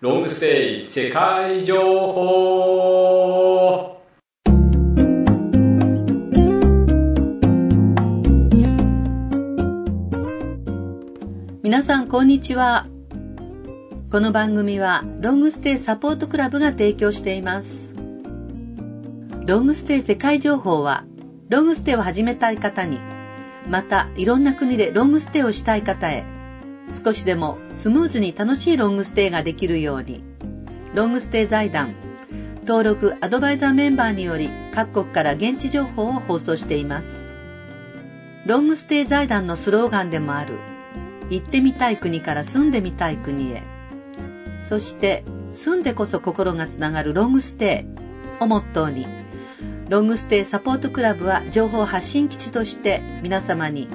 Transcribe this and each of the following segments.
ロングステイ世界情報。皆さんこんにちは。この番組はロングステイサポートクラブが提供しています。ロングステイ世界情報はロングステイを始めたい方にまたいろんな国でロングステイをしたい方へ少しでもスムーズに楽しいロングステイができるように。ロングステイ財団。登録アドバイザーメンバーにより各国から現地情報を放送しています。ロングステイ財団のスローガンでもある行ってみたい国から住んでみたい国へ。そして住んでこそ心がつながるロングステイ。をモットーにロングステイサポートクラブは情報発信基地として皆様に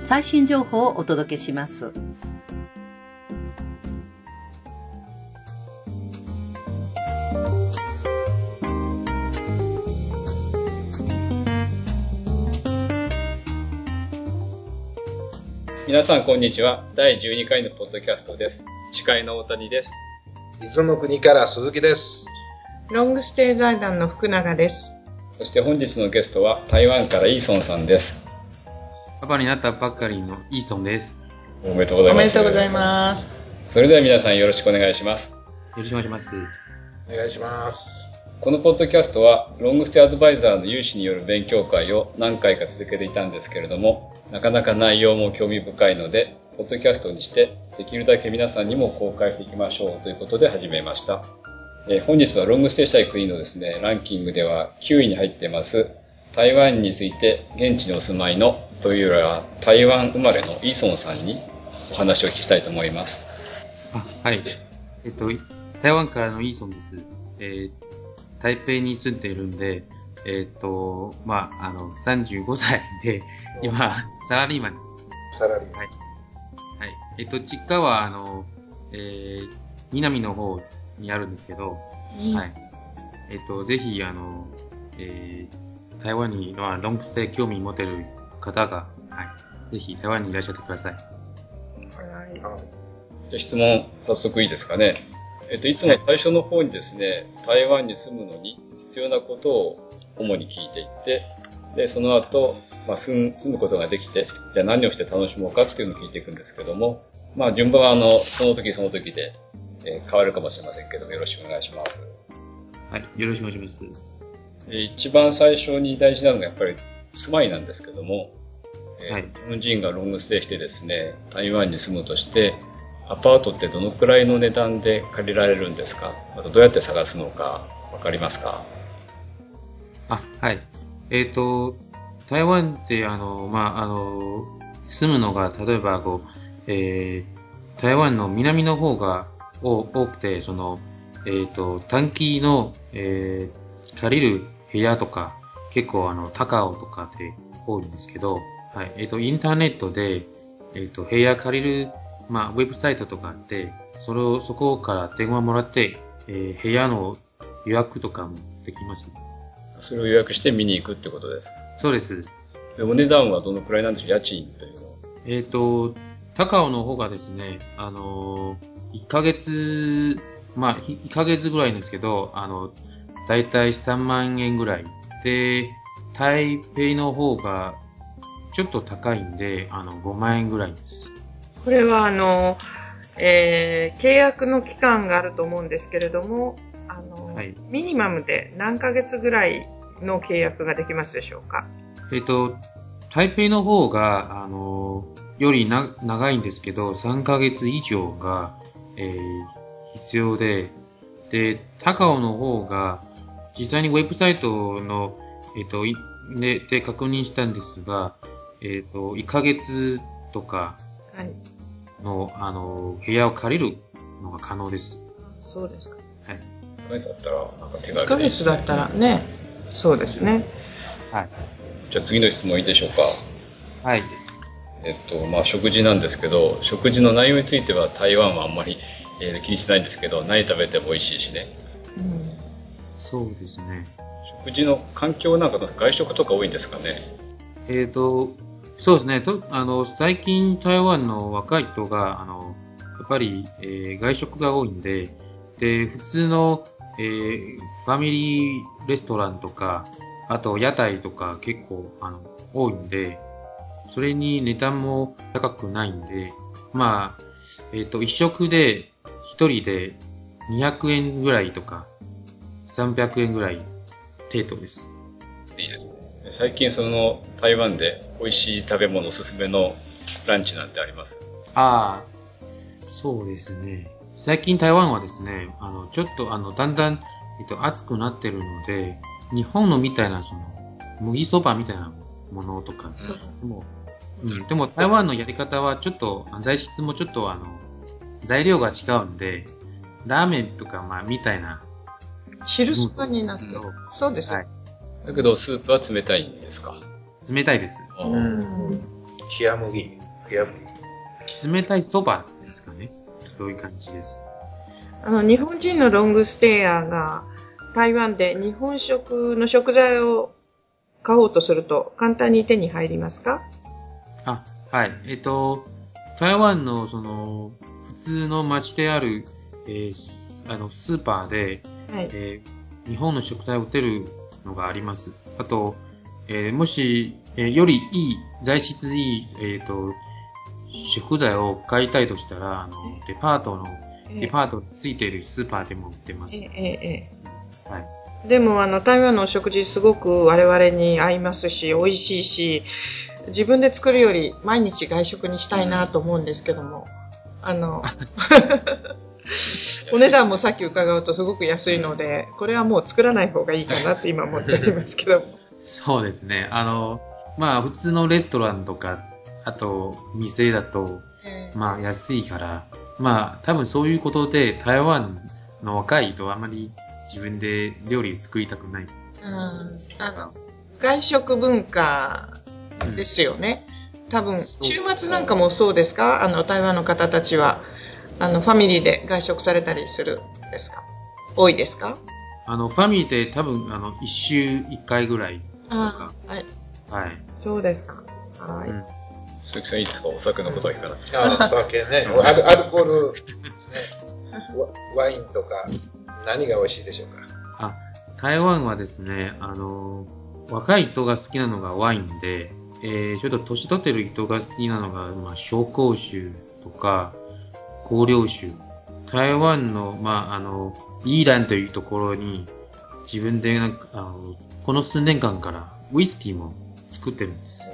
最新情報をお届けします。皆さんこんにちは。第12回のポッドキャストです。司会の大谷です。磯の国から鈴木です。ロングステイ財団の福永です。そして本日のゲストは台湾からイーソンさんです。パパになったばっかりのイーソンです。おめでとうございます。おめでとうございます。それでは皆さんよろしくお願いします。よろしくお願いします。お願いします。このポッドキャストは、ロングステイアドバイザーの有志による勉強会を何回か続けていたんですけれども、なかなか内容も興味深いので、ポッドキャストにして、できるだけ皆さんにも公開していきましょうということで始めました。えー、本日はロングステイしたい国のですね、ランキングでは9位に入ってます、台湾について現地にお住まいのというよりは台湾生まれのイーソンさんにお話を聞きたいと思います。あ、はい。えっと、台湾からのイーソンです。えー、台北に住んでいるんで、えっと、まあ、あの、35歳で、今、サラリーマンです。サラリーマン。はい。はい。えっと、実家は、あの、えー、南の方にあるんですけど、はい。えっと、ぜひ、あの、えー、台湾に、まあ、ロングステイ興味持てる方が、はい。ぜひ、台湾にいらっしゃってください。はい。じゃあ質問、早速いいですかね。えっと、いつも最初の方にですね、台湾に住むのに必要なことを主に聞いていって、で、その後、まあ、住むことができて、じゃあ何をして楽しもうかっていうのを聞いていくんですけども、まあ、順番はあの、その時その時で、えー、変わるかもしれませんけども、よろしくお願いします。はい、よろしくお願いします。え一番最初に大事なのがやっぱり住まいなんですけども、えー、はい、日本人がロングステイしてですね、台湾に住むとして、アパートってどのくらいの値段で借りられるんですか？またどうやって探すのかわかりますか？あ、はい。えっ、ー、と、台湾って、あの、まあ、あの、住むのが、例えば、こう、えー、台湾の南の方が多くて、その、えっ、ー、と、短期の、えー、借りる部屋とか、結構、あの、高尾とかって多いんですけど、はい、えっ、ー、と、インターネットで、えっ、ー、と、部屋借りる、まあ、ウェブサイトとかあって、それを、そこから電話もらって、えー、部屋の予約とかもできます。それを予約して見に行くってことですか？そうです。でお値段はどのくらいなんでしょう？家賃というのえっ、ー、と、高尾の方がですね、あのー、1ヶ月、まあ、1ヶ月ぐらいなんですけど、あの、だいたい3万円ぐらい。で、台北の方がちょっと高いんで、あの、5万円ぐらいです。これは、あの、えー、契約の期間があると思うんですけれども、あの、はい、ミニマムで何ヶ月ぐらいの契約ができますでしょうか？えっ、と、台北の方が、あの、よりな長いんですけど、3ヶ月以上が、えー、必要で、で、高尾の方が、実際にウェブサイトの、えっ、ー、と、で、で確認したんですが、えっ、ー、と、1ヶ月とかの、はい、あの、部屋を借りるのが可能です。そうですか。はい。1ヶ月だったら、なんか手軽で、ね、1ヶ月だったらね、そうですね。はい。じゃあ次の質問いいでしょうか。はい。えっと、まあ、食事なんですけど、食事の内容については台湾はあんまり、えー、気にしてないんですけど、何食べても美味しいしね。うん。そうですね。食事の環境なんか外食とか多いんですかね。えっ、ー、と、そうですね。とあの、最近台湾の若い人が、あの、やっぱり、えー、外食が多いんで、で、普通の、えー、ファミリーレストランとか、あと屋台とか結構、あの、多いんで、それに値段も高くないんで、まあ、えっ、ー、と、一食で、一人で200円ぐらいとか、300円ぐらい程度です。いいですね。最近その台湾で美味しい食べ物おすすめのランチなんてあります？ああ、そうですね。最近台湾はですね、あの、ちょっとあの、だんだん、えっと、暑くなってるので、日本のみたいな、その、麦そばみたいなものとか、うん、もうん、でも台湾のやり方はちょっと、材質もちょっとあの、材料が違うんで、ラーメンとか、まあ、みたいな。汁スプになってる。そうです。はい。だけど、スープは冷たいんですか？冷たいです。うん。冷麦。冷麦。冷たいそばですかね。そういう感じです。あの、日本人のロングステイヤーが、台湾で日本食の食材を買おうとすると、簡単に手に入りますか？あ、はい。えっと、台湾のその、普通の街である、えー、あの、スーパーで、はい、えー、日本の食材を売ってるのがあります。あと、えー、もし、えー、よりいい、材質いい、えっ、ー、と、食材を買いたいとしたら、あの、デパートの、デパートついているスーパーでも売ってます。えええはい。でも、あの、台湾のお食事すごく我々に合いますし、美味しいし、自分で作るより毎日外食にしたいなと思うんですけども、あの、お値段もさっき伺うとすごく安いので、これはもう作らない方がいいかなって今思っておりますけど。そうですね。あの、まあ普通のレストランとか、あと店だと、まあ安いから、まあ多分そういうことで台湾の若い人はあまり自分で料理作りたくない。うん、あの外食文化ですよね。多分、週末なんかもそうですか？あの、台湾の方たちは、あの、ファミリーで外食されたりするんですか？多いですか？あの、ファミリーで多分、あの、一週一回ぐらいとか。はい。はい。そうですか。はい。うん鈴木さんいいですか？お酒のことは聞かなくて。あお酒ね。アルアルコール、ね、ワインとか、何が美味しいでしょうか？あ、台湾はですね、あの、若い人が好きなのがワインで、えー、ちょっと年取ってる人が好きなのが、まあ、紹興酒とか、香料酒。台湾の、まあ、あの、イーランというところに、自分でなんか、あの、この数年間からウイスキーも作ってるんです。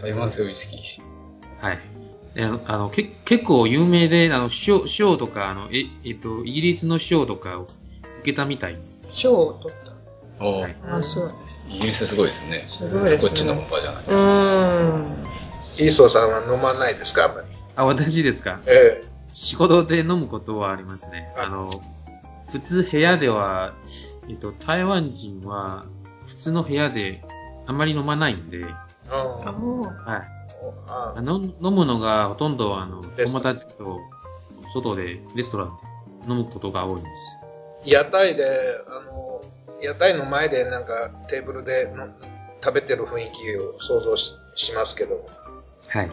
台湾製ウイスキー。はい。あの、け結構有名で、あの、賞、賞とか、あの、え、えっと、イギリスの賞とかを受けたみたいです。賞を取ったはい、あ、そうです。イギリスすごいですね。すごいですね。こっちの本場じゃない。うん。イーソーさんは飲まないですかあんまり？あ、私ですか？ええ仕事で飲むことはありますね。あの、普通部屋では、えっと、台湾人は普通の部屋であんまり飲まないんで、はい。飲むのがほとんどあの、友達と外でレストランで飲むことが多いんです。屋台で、あの、屋台の前でなんかテーブルで食べてる雰囲気を想像しますけど。はい。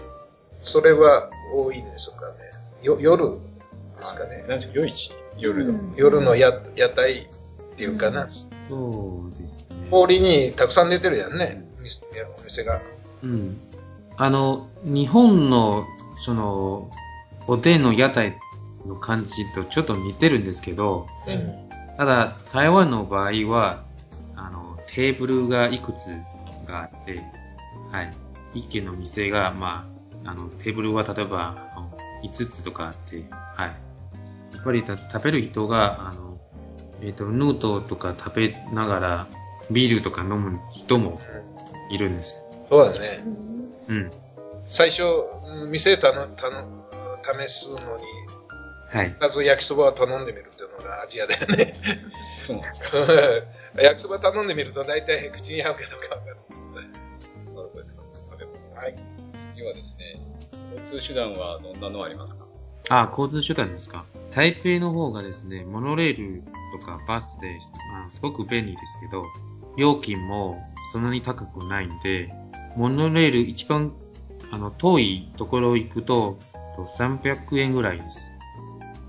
それは多いんですかね。よ夜ですかね。何時夜市夜の。夜の屋屋台っていうかな。そうですね。氷にたくさん出てるやんね。お店が。うん。あの、日本の、その、おでんの屋台の感じとちょっと似てるんですけど、うん、ただ、台湾の場合は、あの、テーブルがいくつがあって、はい。一軒の店が、まあ、あの、テーブルは例えば、5つとかあって、はい。やっぱり食べる人が、あの、えっ、ー、と、ヌートとか食べながら、ビールとか飲む人もいるんです。そうだね。うん。最初、店たの、たの、試すのに、はい。まず焼きそばを頼んでみるっていうのがアジアだよね。そうなんですか。焼きそば頼んでみると大体口に合うけどかわかる。そうですか。はい。次はですね、交通手段はどんなのありますか？あ、交通手段ですか。台北の方がですね、モノレールとかバスです。あすごく便利ですけど、料金もそんなに高くないんで、モノレール一番あの遠いところ行くと300円ぐらいです。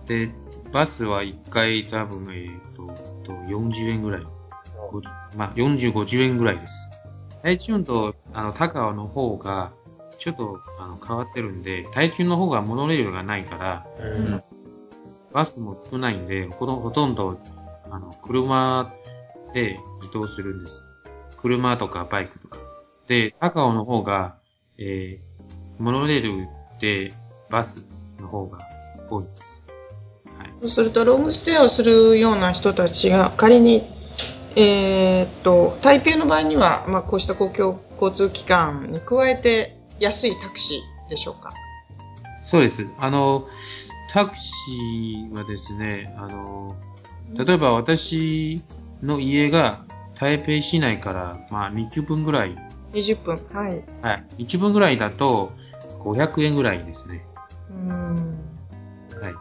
で、バスは1回多分、えっ、と、と40円ぐらい。ごまあ、40、50円ぐらいです。台中と、あの、高尾の方が、ちょっと、あの、変わってるんで、台中の方がモノレールがないから、うん。バスも少ないんで、ほとほとんど、あの、車で移動するんです。車とかバイクとか。で、高尾の方が、えー、モノレールでバスの方が多いです。はい。そうすると、ロングステイをするような人たちが、仮に、えーっと、台北の場合には、まあ、こうした公共交通機関に加えて、安いタクシーでしょうか？そうです。あの、タクシーはですね、あの、例えば私の家が台北市内から、まあ、20分ぐらい、20分。はい。はい、20分ぐらいだと500円ぐらいですね。うーん。はい。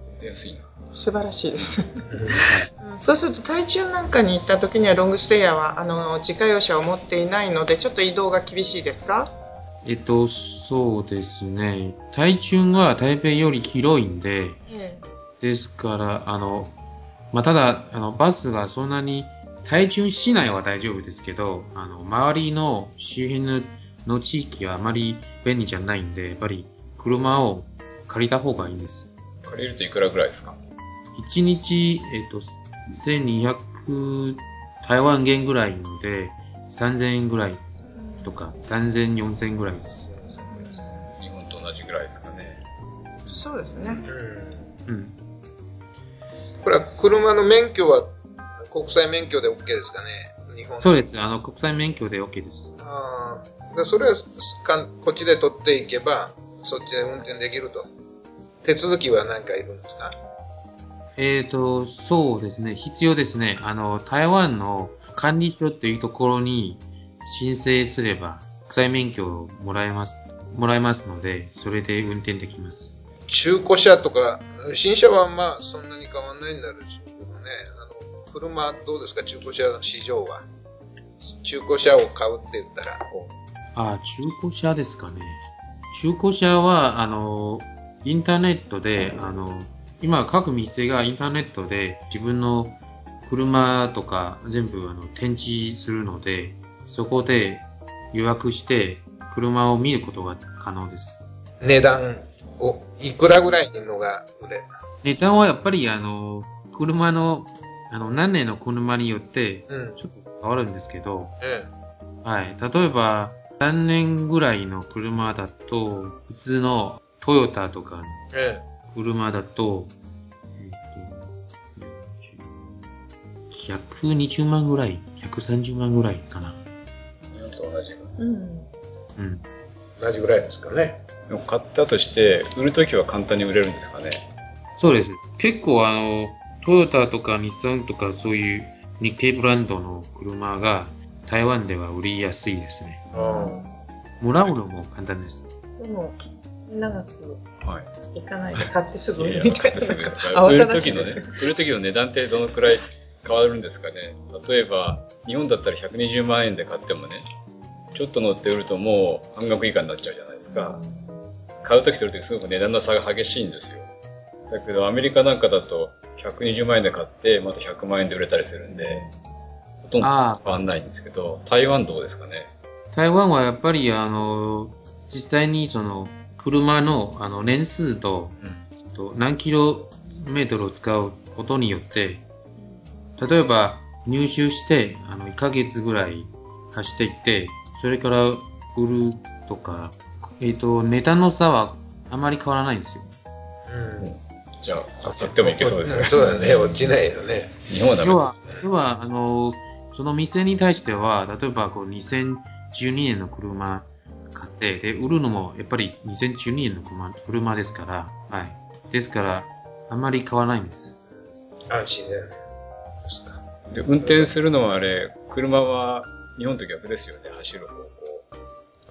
全然安いな。素晴らしいです。うん そうすると、台中なんかに行った時には、ロングステイヤーは、あの、自家用車を持っていないので、ちょっと移動が厳しいですか？えっと、そうですね。台中は台北より広いんで、えですから、あの、まあ、ただ、あの、バスがそんなに、台中市内は大丈夫ですけど、あの、周りの周辺のの地域はあまり便利じゃないんで、やっぱり車を借りた方がいいんです。借りるといくらぐらいですか？1日、えっと、1200台湾元ぐらいので、3000円ぐらいとか、3000、4000円ぐらいです。日本と同じぐらいですかね。そうですね。うんうん。これは車の免許は国際免許で OK ですかね日本そうです。あの、国際免許で OK です。ああ、でそれはすかんこっちで取っていけば、そっちで運転できると。手続きは何かいるんですか？えーと、そうですね。必要ですね。あの、台湾の管理所っていうところに申請すれば、国際免許をもらえます、もらえますので、それで運転できます。中古車とか、新車はまあそんなに変わんないんだろうけどね。あの、車どうですか？中古車の市場は。中古車を買うって言ったら、こあ、中古車ですかね。中古車は、あの、インターネットで、あの、今各店がインターネットで自分の車とか全部あの展示するので、そこで予約して車を見ることが可能です。う値段を、いくらぐらいのが売れ。値段はやっぱりあの、車の、あの、何年の車によってうん。ちょっと変わるんですけど、えはい。例えば、3年ぐらいの車だと、普通のトヨタとかのえ。え車だと、えっ、と、120万ぐらい、130万ぐらいかな。日本と同じぐらい。うん。うん。え。同じぐらいですかね。でも買ったとして、売るときは簡単に売れるんですかね。そうです。結構あの、トヨタとか日産とかそういう日系ブランドの車が台湾では売りやすいですね。うん。もらうのも簡単です。でも、長くはい。行かないで買ってすぐ売るみたいな。すぐ慌売るただしいときのね、売るときの値段ってどのくらい変わるんですかね。例えば、日本だったら120万円で買ってもね、ちょっと乗って売るともう半額以下になっちゃうじゃないですか。買うときとるときすごく値段の差が激しいんですよ。だけどアメリカなんかだと120万円で買ってまた100万円で売れたりするんで、ほとんどあ変わんないんですけど、台湾どうですかね？台湾はやっぱりあの、実際にその、車のあの年数と、うん。と何キロメートルを使うことによって、例えば入手して、あの、1ヶ月ぐらい走っていって、それから売るとか、えっ、と、値段の差はあまり変わらないんですよ。うん。じゃあ、買ってもいけそうですね。そうだね。落ちないよね。日本はダメですね。、要は、あの、その店に対しては、例えばこう2012年の車買って、で、売るのもやっぱり2012年の車車ですから、はい。ですから、あまり変わらないんです。安心だよね。ですか。で、運転するのはあれ、車は日本と逆ですよね、走る方向。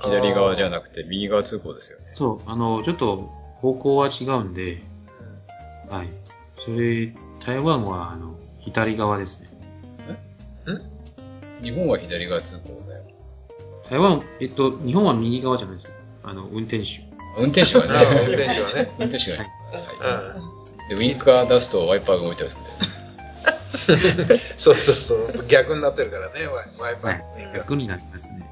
左側じゃなくて右側通行ですよね。そう、あの、ちょっと方向は違うんで、はい。それ、台湾は、あの、左側ですね。日本は左側通行だよ。台湾、えっと、日本は右側じゃないですよ。あの、運転手。運転手はねあ、運転手はね。運転手がね。うはで、ウィンカー出すとワイパーが動いたりするんで。そうそうそう。逆になってるからね、ワイワイパはーい。楽になりますね。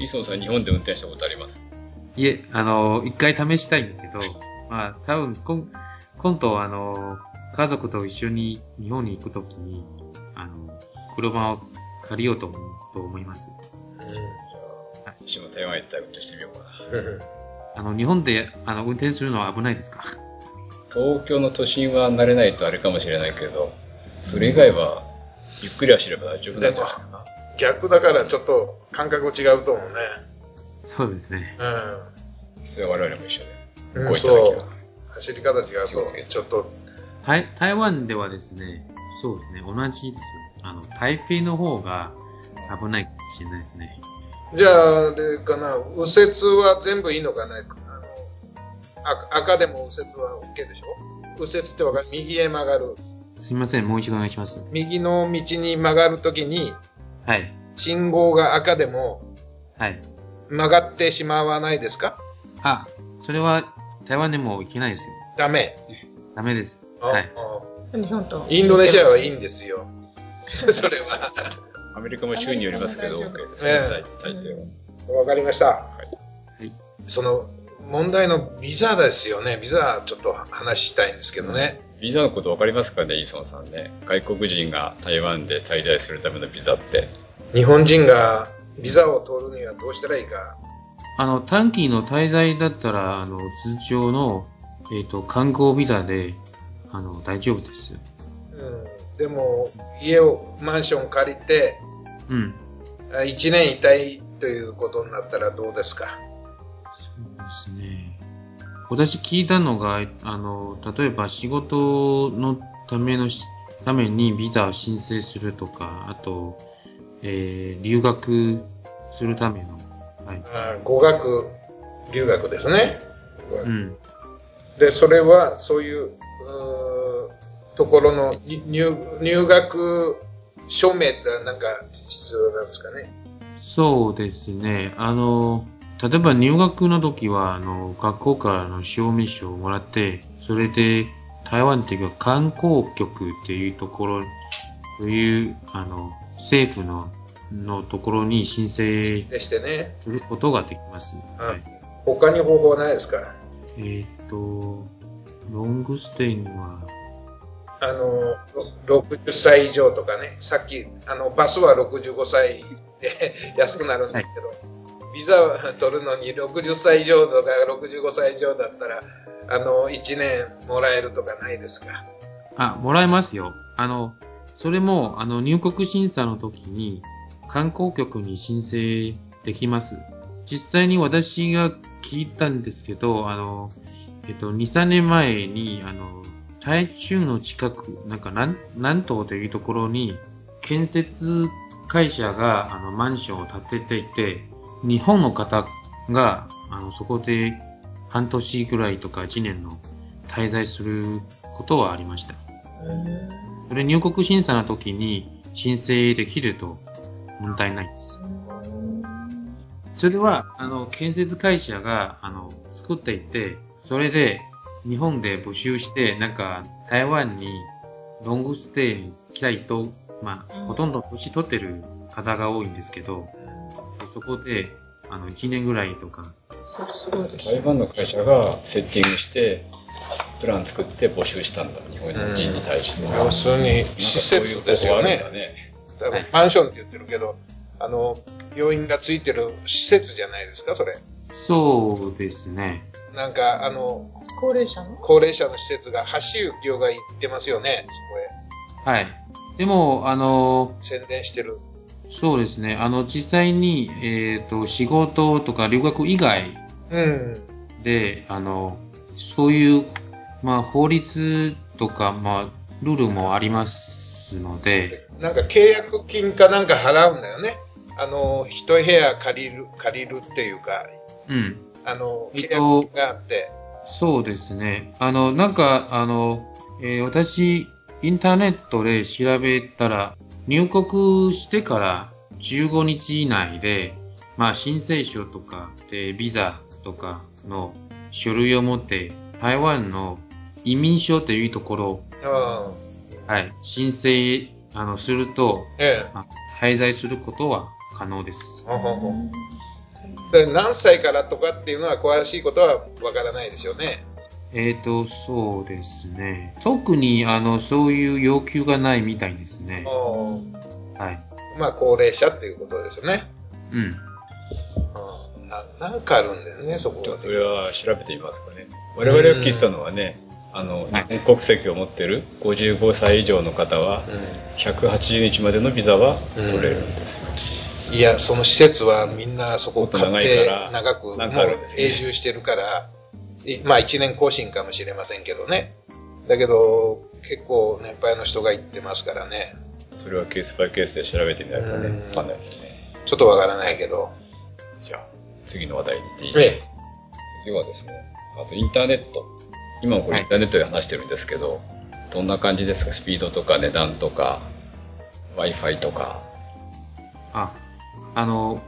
磯野さん、日本で運転したことあります？いえ、あの、一回試したいんですけど、まあ、多分、今、今度、あの、家族と一緒に日本に行くときに、あの、車を借りようと思うと思います。私も台湾行ったら運転してみようかな。う んあの、日本で、あの、運転するのは危ないですか？東京の都心は慣れないとあれかもしれないけど、それ以外は、ゆっくり走れば大丈夫なんじゃないですか？逆だからちょっと感覚違うと思うね。そうですね。それは我々も一緒で。うん。こういった時そうは。。走り方違うとちょっと、台台湾ではですね、そうですね、同じですよ。あの、台北の方が危ないかもしれないですね。じゃあ、あれかな、右折は全部いいのかな？あの赤赤でも右折は OK でしょ？右折ってわかる？右へ曲がる。すみません、もう一度お願いします。右の道に曲がるときに、はい。信号が赤でもはい。曲がってしまわないですか？あ、それは台湾でもいけないですよ。ダメ。ダメです。あはい。あ日本と。インドネシアはいいんですよ。それは。アメリカも州によりますけど、ですね。え大大抵は。わかりました。はい。その、問題のビザですよね。ビザちょっと話したいんですけどね。ビザのこと分かりますかね、イーソンさんね。外国人が台湾で滞在するためのビザって。日本人がビザを取るにはどうしたらいいか。あの、短期の滞在だったら、あの、通常の、えっ、と、観光ビザで、あの、大丈夫です。うん。でも、家を、マンション借りて、うん。1年いたいということになったらどうですか？そうですね。私聞いたのが、あの、例えば仕事のためのし、ためにビザを申請するとか、あと、えー、留学するための、語学留学ですね。うん。で、それは、そういう、ところの入学証明ってなんか必要なんですかね？そうですね。あの、例えば入学の時は、あの、学校からの証明書をもらって、それで、台湾っていうか観光局っていうところ、という、あの、政府の、のところに申請でしてね。することができます。うんはい。他に方法はないですかえーっと、ロングステイには、あの、ろ60歳以上とかね。さっき、あの、バスは65歳で 安くなるんですけど、ビザを取るのに60歳以上とか65歳以上だったら、あの、1年もらえるとかないですか？あ、もらえますよ。あの、それも、あの、入国審査の時に、観光局に申請できます。実際に私が聞いたんですけど、あの、えっと、2、3年前に、あの、台中の近く、なんか、南、南東というところに、建設会社が、あの、マンションを建てていて、日本の方が、あの、そこで半年ぐらいとか1年の滞在することはありました。それ入国審査の時に申請できると問題ないです。それは、あの、建設会社が、あの、作っていて、それで日本で募集して、なんか、台湾にロングステイに来たいと、まあ、ほとんど年取ってる方が多いんですけど、そこで、あの、1年ぐらいとか、すごいです。台湾の会社がセッティングして、プラン作って募集したんだ、日本人に対して。要するに、施設ですよね。だからマンションって言ってるけど、あの、病院がついてる施設じゃないですか、それ。そうですね。なんか、あの、高齢者の？高齢者の施設が、橋幸夫が行ってますよね、そはい。でも、あの、こへ。宣伝してる。そうですね。あの、実際に、えっ、と、仕事とか留学以外うん。で、あの、そういう、まあ、法律とか、まあ、ルールもありますので、なんか契約金かなんか払うんだよね。あの、一部屋借りる、借りるっていうか、うん。あの、えっ契と約があって。そうですね。あの、なんか、あの、えー私、インターネットで調べたら、入国してから15日以内で、まあ、申請書とか、で、ビザとかの書類を持って、台湾の移民省というところ、あはい、申請、あの、すると、あ。ええ。あ滞在することは可能です。何歳からとかっていうのは詳しいことはわからないですよね。えっ、と、そうですね。特に、あの、そういう要求がないみたいですね。はい。まあ、高齢者っていうことですよね。うん。うんななんかあるんだよね、そこは。それは調べてみますかね。我々が聞いたのはね、あの、はい日本国籍を持ってる55歳以上の方は、う180日までのビザは取れるんですよ。んいや、その施設はみんなそこを買って長く永住してるから、いまあ1年更新かもしれませんけどね。だけど、結構年配の人が行ってますからね。それはケースバイケースで調べてみないとねうん、わかんないですね。ちょっとわからないけど。じゃあ、次の話題に行っていい？え次はですね、あとインターネット。今もこれインターネットで話してるんですけど、どんな感じですか？スピードとか値段とか、Wi-Fi とか。あ、あの、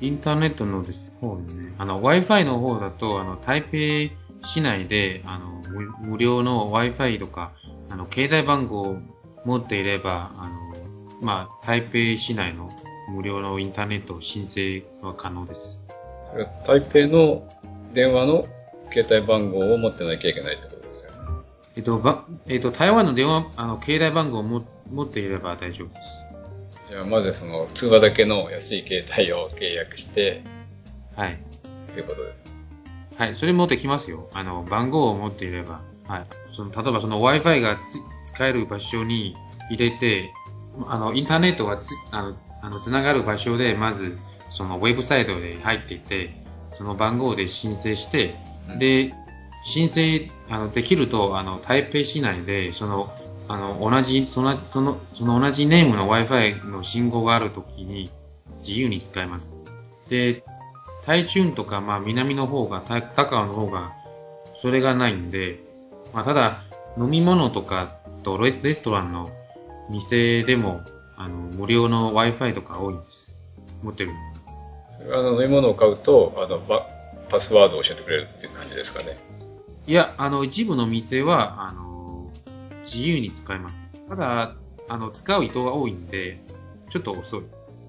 インターネットのです方ね、あの、Wi-Fi の方だと、あの、台北市内で、あの、無無料の Wi-Fi とか、あの、携帯番号を持っていれば、あの、まあ、台北市内の無料のインターネット申請は可能です。台北の電話の携帯番号を持ってなきゃいけないってことですよね。えっと、ば、えっと、台湾の電話、あの、携帯番号をも持っていれば大丈夫です。じゃあ、まずその通話だけの安い携帯を契約して、はい。ということです。はい、それ持ってきますよ。あの、番号を持っていれば。はい。その、例えばその Wi-Fi がつ使える場所に入れて、あの、インターネットがつ、あの、あの、つながる場所で、まず、そのウェブサイトで入っていて、その番号で申請して、で、申請、あの、できると、あの、台北市内で、その、あの、同じ、その、その、その同じネームの Wi-Fi の信号があるときに、自由に使えます。で、台中とか、まあ、南の方が、高尾の方が、それがないんで、まあ、ただ、飲み物とかとレスレストランの店でも、あの、無料の Wi-Fi とか多いんです。持ってる。それはあの飲み物を買うと、あの、ばパスワードを教えてくれるっていう感じですかね。いや、あの、一部の店は、あの、自由に使えます。ただ、あの、使う人が多いんで、ちょっと遅いです。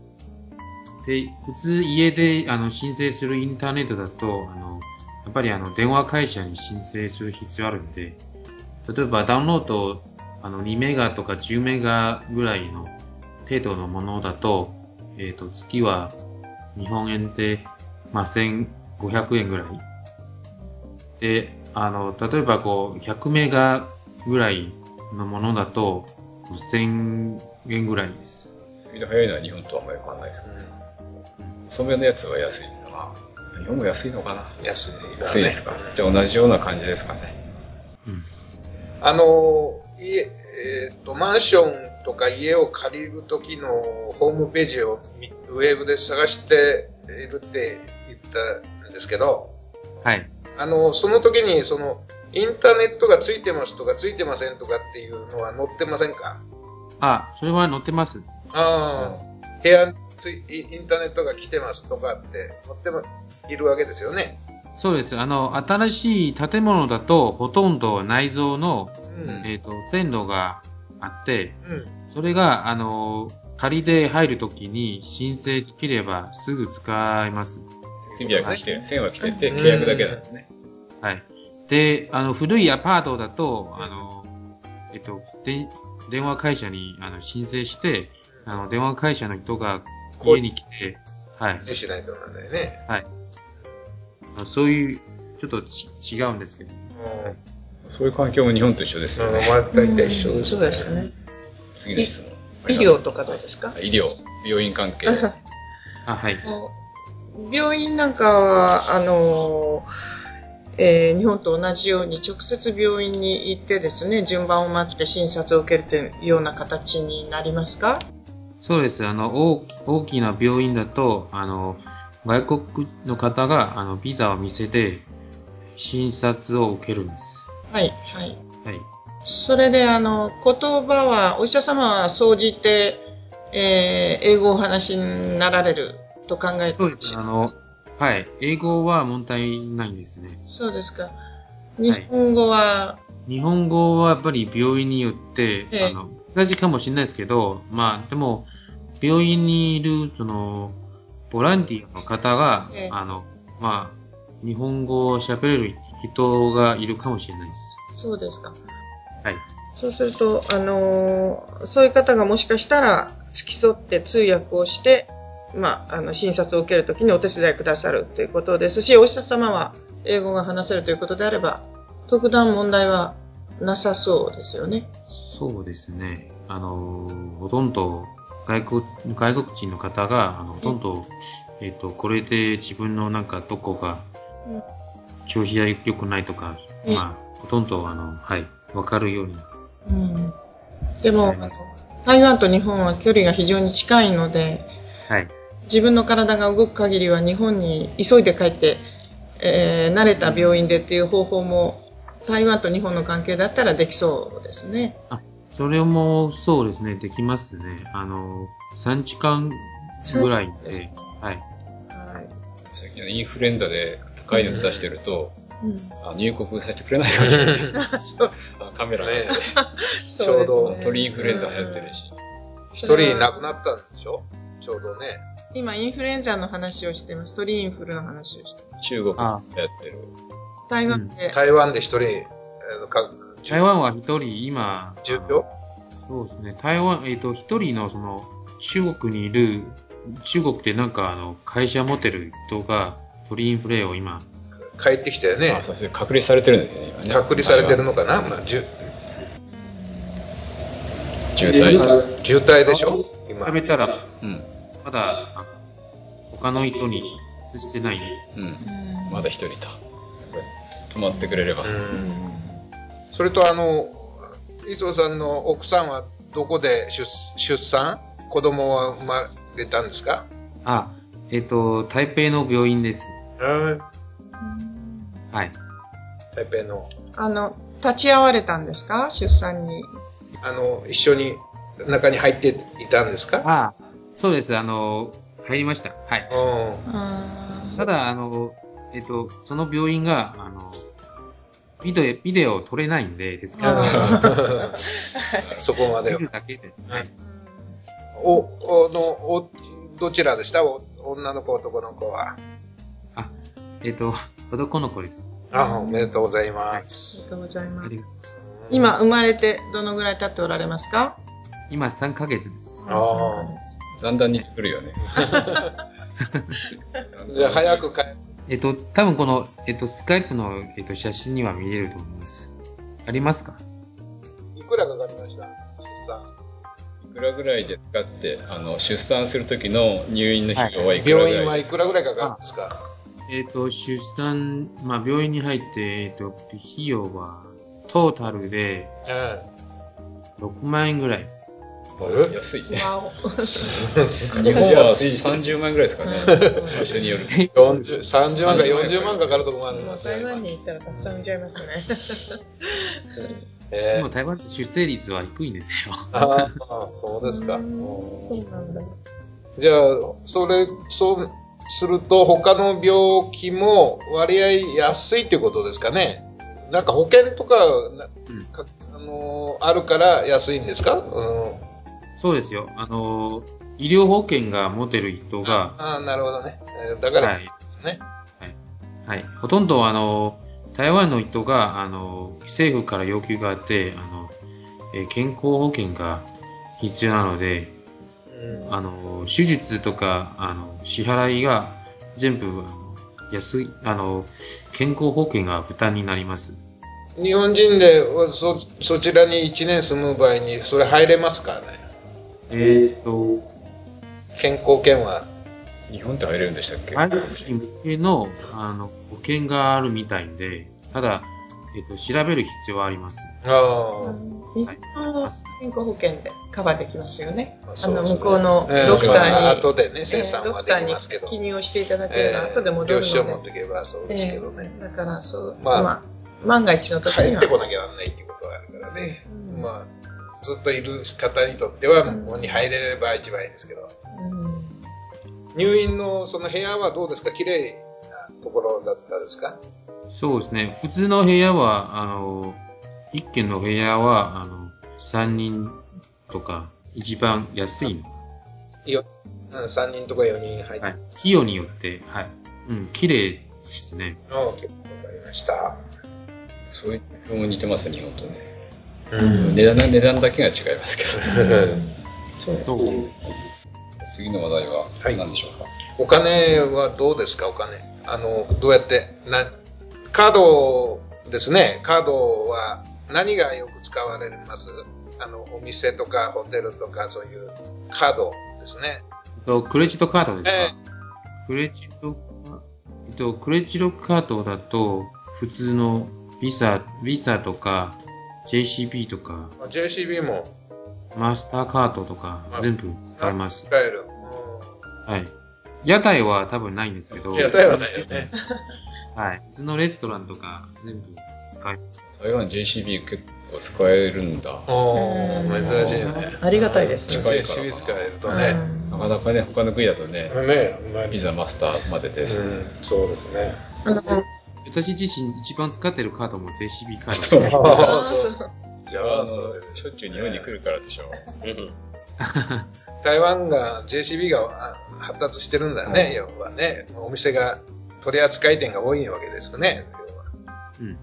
で、普通家で、あの、申請するインターネットだと、あの、やっぱりあの、電話会社に申請する必要あるんで、例えばダウンロード、あの、2メガとか10メガぐらいの程度のものだと、えっ、と、月は日本円で、まあ、1500円ぐらい。で、あの、例えばこう、100メガぐらいのものだと、1000円ぐらいです。スピード速いのは日本とはあんまり変わらないですけど、遅めのやつは安いのかな。日本も安いのかな。安い、安いですか。じゃあ同じような感じですかね。あの、家、えっ、と、マンションとか家を借りるときのホームページをみウェブで探しているって言ったんですけど、はい。あの、その時に、その、インターネットがついてますとかついてませんとかっていうのは載ってませんか？あ、それは載ってます。ああ、部屋についインターネットが来てますとかって載ってもいるわけですよね？そうです。あの、新しい建物だと、ほとんど内蔵の、うん。えっ、と、線路があって、うん。それが、あの、仮で入るときに申請できればすぐ使えます。設備は来てる。線は来てて、契約だけなんですね。はい。で、あの、古いアパートだと、あの、えっと、で電話会社にあの申請して、あの、電話会社の人が家に来て、はい。でしないとなんだよね。はい。そういう、ちょっとち違うんですけど。うんそういう環境も日本と一緒ですよね。まあ、大体一緒です、そうですね。次の質問。医療とかどうですか？医療、病院関係。あ、はい。病院なんかは、あの、えー日本と同じように直接病院に行ってですね、順番を待って診察を受けるというような形になりますか？そうです。あの、大き大きな病院だと、あの、外国の方が、あの、ビザを見せて、診察を受けるんです。はい、はい。はい。それで、あの、言葉は、お医者様は総じて、えー英語をお話しになられると考えてそうです。あの、はい。英語は問題ないんですね。そうですか。日本語は、日本語はやっぱり病院によって、ええあの、難しいかもしれないですけど、まあ、でも、病院にいる、その、ボランティアの方が、ええあの、まあ、日本語を喋れる人がいるかもしれないです。そうですか。はい。そうすると、あのーそういう方がもしかしたら付き添って通訳をして、まあ、あの、診察を受けるときにお手伝いくださるということですし、お医者様は英語が話せるということであれば、特段問題はなさそうですよね。そうですね。あの、ほとんど外国、外国人の方が、あの、ほとんど、えっ、と、これで自分のなんかどこがうん調子が良くないとか、うんまあ、ほとんど、あの、はい、わかるようにうん、でも。台湾と日本は距離が非常に近いので、はい。自分の体が動く限りは日本に急いで帰って、えー慣れた病院でっていう方法も台湾と日本の関係だったらできそうですね。それも、そうですね、できますね。あの、3時間ぐらいそうですで、はい。はい最近はインフルエンザで高い熱出してると、うんあ入国させてくれないかもしれない。そうあカメラ ですねちょうど鳥インフルエンザ流行ってるし。一人亡くなったんでしょ？ちょうどね。今、インフルエンザの話をしてます。鳥インフルの話をしてます。中国でやってる。台湾で、台湾で一人、台湾は一人、今、重病そうですね、台湾、えっ、と、一人のその、中国にいる、中国でなんかあの、会社持ってる人が、鳥インフレを今、帰ってきたよねあ、。そうそれ隔離されてるんですよね、今ね。隔離されてるのかな、まあ、渋滞。渋滞でしょ？今食。べたら、うん。まだ、あ他の人に移してない。うん。まだ一人と。止まってくれれば。うんそれとあの、磯尾さんの奥さんはどこで出出産？子供は生まれたんですか？あ、えっ、と、台北の病院です。うん。はい。台北の。あの、立ち会われたんですか？出産に。あの、一緒に中に入っていたんですか？あ、そうです。あの、入りました。はい。うん。ただ、あの、えっ、と、その病院が、あの、ビデオ、ビデオを撮れないんで、ですから、そこまで見。るだけで。はい。お、おの、お、どちらでした？お女の子、男の子は。あ、えっ、と、男の子です。あ、おめでとうございます。あり。がとうございます今、生まれてどのぐらい経っておられますか？今3ヶ月です。あーだんだん似てくるよね。じゃあ早く帰えっ、と、多分この、えっ、と、スカイプの、えっ、と、写真には見えると思います。ありますか？いくらかかりました？出産。いくらぐらいで使って、あの、出産する時の入院の費用はいくらぐ病院らはいいくらぐらいかかるんですか？えっ、と、出産、まあ、病院に入って、えっ、と、費用は、トータルでうん。6万円ぐらいです。え？安い。日本は30万円ぐらいですかね。場所による。40 30万か40万かかるとこもありますよ台湾今に行ったらたくさん産んじゃいますね。えでも台湾って出生率は低いんですよ。ああ、そうですか。うんそうなんだ。じゃあ、それ、そうすると、他の病気も割合安いってことですかね。なんか保険とか、あのーあるから安いんですか？うん。そうですよ。あの、医療保険が持てる人が、ああ、なるほどね。えーだから、はい。ね。はい。ほとんど、あの、台湾の人が、あの、政府から要求があって、あの、えー健康保険が必要なので、うんあの、手術とか、あの、支払いが全部、安い、あの、健康保険が負担になります。日本人でそそちらに1年住む場合に、それ入れますかね。えっ、と、健康険は。日本って入れるんでしたっけ？外国人向けの、あの、保険があるみたいで、ただ、えっ、と、調べる必要はあります。ああ。日本は健康保険でカバーできますよね。あの、向こうのええドクターに、まあ後でね、え生産はでードクターにきますけど。記入をしていただければ、後で戻るので。領収書持っていけばそうですけどね。ええだから、そう、まあまあ、万が一の時には。帰ってこなきゃならないっていうことがあるからね。うんまあ、ずっといる方にとっては、向こうに入れれば一番いいですけど。うん入院のその部屋はどうですか？綺麗なところだったですか？そうですね。普通の部屋は、あの、一軒の部屋は、あの、三人とか、一番安いの。ようん3人とか4人入って、はい。費用によって、はい。うん、綺麗ですね。ああ、結構わかりました。そういうのも似てます、日本とね。うん。値段値段だけが違いますけど。そうです。次の話題ははい何でしょうか、お金はどうですか、お金。あの、どうやって、な、カードですね。カードは何がよく使われます？あの、お店とかホテルとかそういうカードですね。と、クレジットカードですか、えクレジット、と、クレジットカードだと、普通のビザ、ビザとか、JCB とか、え JCB もマスターカードとか全部使えます。使える。はい。屋台は多分ないんですけど、屋台はないよね。はい。普通のレストランとか、全部使え台湾 JCB 結構使えるんだ。おー、珍しいよね。ありがたいですね。近いから JCB 使えるとね。なかなかね、他の国だとね、ね、ビザマスターまでです。うん、そうですね。あの私自身一番使ってるカードも JCB カードそうです。ああ、そそうう。じゃあ、それしょっちゅう日本に来るからでしょ。台湾が JCB があ発達してるんだよね、要はね。お店が、取扱店が多いわけですよね。要はうん。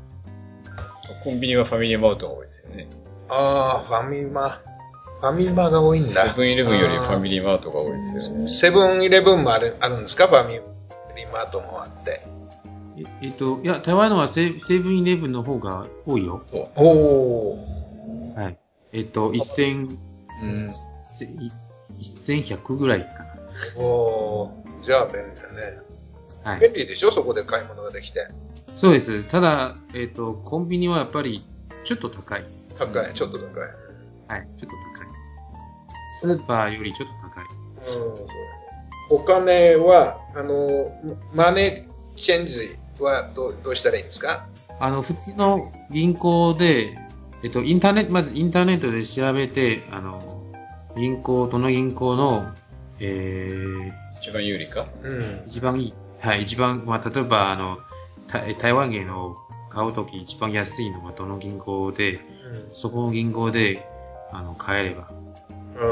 コンビニはファミリーマートが多いですよね。ああ、ファミマ。ファミマが多いんだ。セブンイレブンよりファミリーマートが多いですよね。セブンイレブンもあるあるんですか？ファミリーマートもあって。ええっと、いや、台湾のはセセブンイレブンの方が多いよ。そおお。はい。えっと、1000、う。うん。せ1100ぐらいかおおーじゃあ便利だね。な。はい。便利でしょ？そこで買い物ができて。そうです。ただ、えっと、コンビニはやっぱり、ちょっと高い。高い、ちょっと高い。はい。ちょっと高い。スーパーよりちょっと高い。うん、そうお金は、あの、マネーチェンジはどうどうしたらいいんですか？あの、普通の銀行で、えっと、インターネット、まずインターネットで調べて、あの、銀行、どの銀行の、えー、一番有利か？うん。一番いい、はい、一番、まあ、例えば、あの、台台湾元を買うとき一番安いのはどの銀行で、そこの銀行で、あの、買えれば。う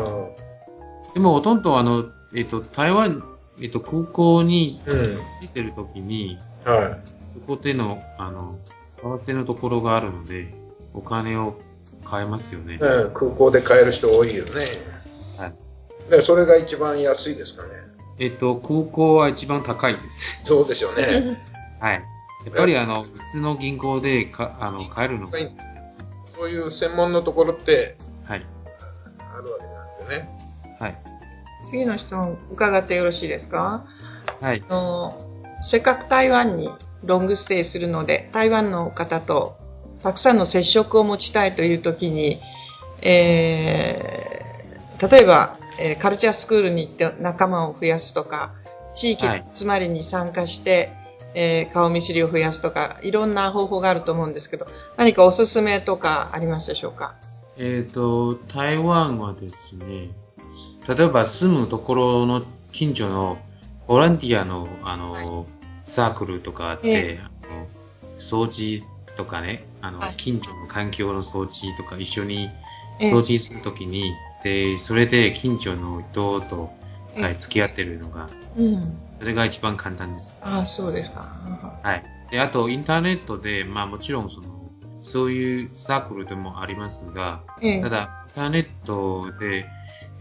ん。でも、ほとんど、あの、えっと、台湾、えっと、空港にうん。出てるときに、はそこでの、あの、為替のところがあるので、お金を買えますよね。い。うん、空港で買える人多いよね。はい。だからそれが一番安いですかね。えっと、空港は一番高いです。そうでしょうね。はい。やっぱりあの、普通の銀行でか、あの、買えるのが、はいそういう専門のところってはい。あるわけなんでね。はい。次の質問伺ってよろしいですか？はい。あのせっかく台湾にロングステイするので、台湾の方とたくさんの接触を持ちたいという時に、えー例えば、えーカルチャースクールに行って仲間を増やすとか、地域の集まりに参加して、えー顔見知りを増やすとか、いろんな方法があると思うんですけど、何かおすすめとかありますでしょうか？えっ、と、台湾はですね、例えば住むところの近所のボランティアの、あの、サークルとかあって、えあの掃除とかね、あの、はい近所の環境の掃除とか一緒にええ掃除するときに、で、それで近所の人と、ええはい、付き合ってるのが、うん。それが一番簡単です。ああ、そうですか。はい。で、あと、インターネットで、まあもちろんその、そういうサークルでもありますが、ええただ、インターネットで、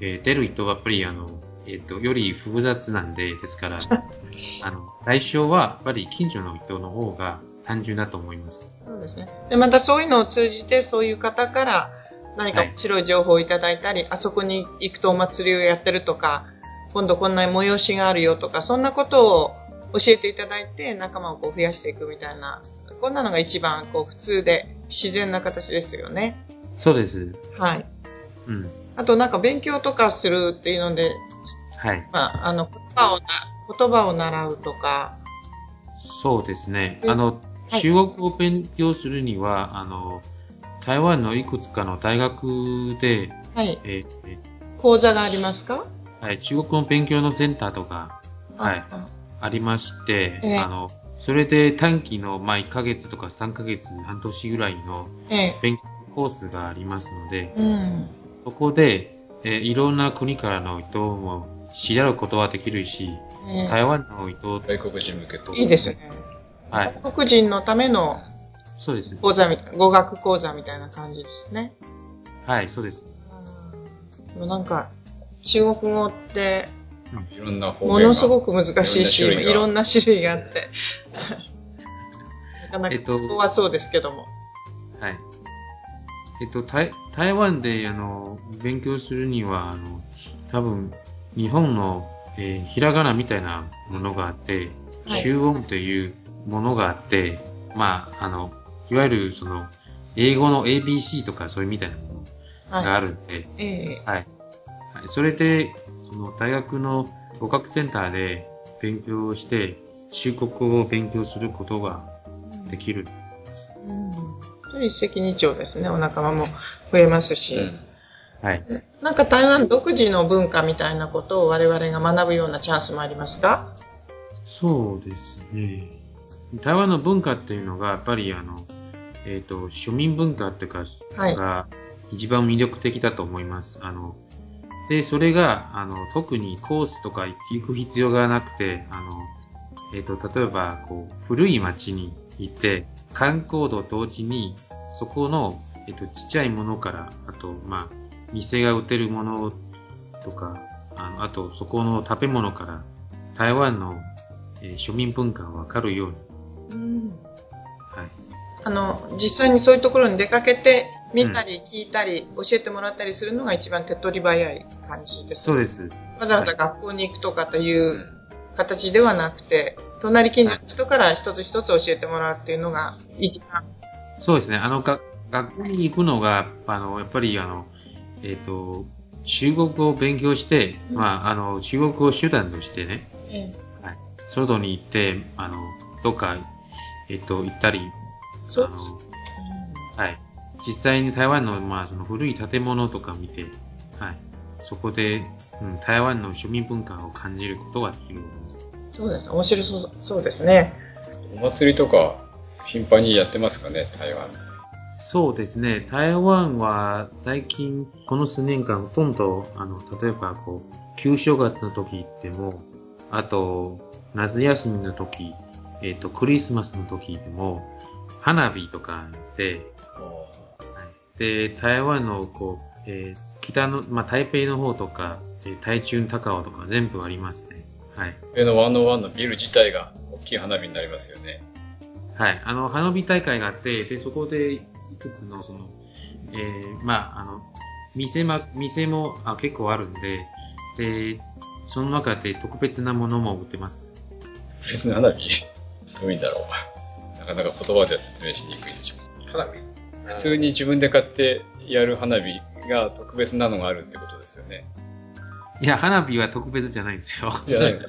えー出る人はやっぱりあの、えっ、と、より複雑なんで、ですから、あの、対象はやっぱり近所の人の方が単純だと思います。そうですね。で、またそういうのを通じて、そういう方から何かはい面白い情報をいただいたり、あそこに行くとお祭りをやってるとか、今度こんな催しがあるよとか、そんなことを教えていただいて、仲間をこう増やしていくみたいな、こんなのが一番こう普通で自然な形ですよね。そうです。はい。うん。あとなんか勉強とかするっていうので、はい。まあ、あの、言葉をな、言葉を習うとか、そうですね。うんあの、はい中国語を勉強するには、あの、台湾のいくつかの大学で、はい。え講座がありますか？ーはい、中国語の勉強のセンターとか、はいあありまして、ええあの、それで短期の、まあ、1ヶ月とか3ヶ月、半年ぐらいのええ。勉強コースがありますので、うん。そこで、えーいろんな国からの人も知り合うことはできるし、え台湾の人、外国人向けと。えいいですね。はい、外国人のためのそうですね。講座みたいな、語学講座みたいな感じですね。はい、そうです。でもなんか、中国語って、いろんなもがのすごく難しいし、いろんな種類があって。なかなかえっと怖そうですけども。はい。えっと、台台湾で、あの、勉強するには、あの、多分、日本の、えーひらがなみたいなものがあって、はい中音というものがあって、まあ、あの、いわゆる、その、英語の ABC とかそういうみたいなものがあはい。るんで、ええはい。はい。それで、その、大学の語学センターで勉強して、中国語を勉強することができる。うん一石二鳥ですね。お仲間も増えますし。うん。はい。なんか台湾独自の文化みたいなことを我々が学ぶようなチャンスもありますか？そうですね。台湾の文化っていうのが、やっぱりあの、えっ、と、庶民文化っていうか、はいが一番魅力的だと思います。あの、で、それが、あの、特にコースとか行く必要がなくて、あの、えっ、と、例えば、こう、古い町に行って、観光と同時に、そこの、えっ、と、ちっちゃいものから、あと、まあ、店が売ってるものとか、あの、あと、そこの食べ物から、台湾の、えー庶民文化がわかるように、はい。あの、実際にそういうところに出かけて、見たり聞いたり、教えてもらったりするのが一番手っ取り早い感じです。そうです。わざわざ学校に行くとかという形ではなくて、隣近所の人から一つ一つ教えてもらうっていうのが一番。そうですね。あの、が学校に行くのが、あの、やっぱり、あの、えっ、と、中国語を勉強して、うんまあ、あの、中国語を手段としてね、えはい。外に行って、あの、どっか、えっ、と、行ったり、そうあの、はい。実際に台湾の、まあ、その古い建物とか見て、はい。そこで、うん、台湾の庶民文化を感じることができるんです。そうですね。面白そうそうですね。お祭りとか、頻繁にやってますかね、台湾。そうですね。台湾は最近、この数年間ほとんど、あの、例えばこう、旧正月の時でも、あと、夏休みの時、えっ、と、クリスマスの時でも、花火とかで、はいで、台湾のこう、えー北の、まあ、台北の方とか、えー台中高尾とか全部ありますね。はい。上の101のビル自体が大きい花火になりますよね。はい。あの、花火大会があって、で、そこで、いくつの、その、えー、まあ、あの、店ま、店もあ結構あるんで、で、その中で特別なものも売ってます。別に花火？どういうんだろう。なかなか言葉では説明しにくいでしょう。花火？普通に自分で買ってやる花火が特別なのがあるってことですよね。いや、花火は特別じゃないんですよ。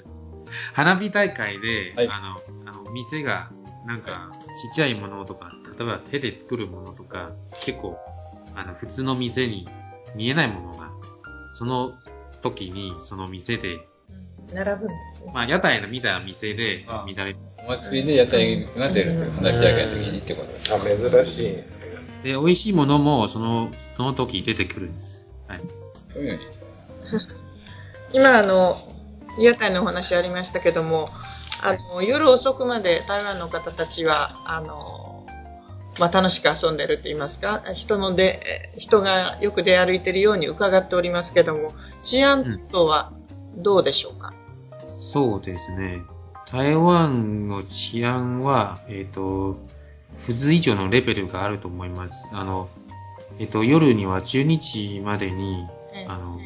花火大会で、はいあの、あの、店が、なんか、ちっちゃいものとか、例えば手で作るものとか、結構、あの、普通の店に見えないものが、その時に、その店で、並ぶんですね。まあ、屋台の見た店であ見られます。お祭りで屋台が出るという花火大会の時にってことですあ、ね。珍しい。で、美味しいものも、その、その時出てくるんです。はい。そういうのに。今、あの、屋台のお話ありましたけども、あの、夜遅くまで台湾の方たちは、あの、まあ、楽しく遊んでるって言いますか、人ので、人がよく出歩いてるように伺っておりますけども、治安等はどうでしょうか、そうですね。台湾の治安は、えっ、と、普通以上のレベルがあると思います。あの、えっ、と、夜には12時までに、ええあの、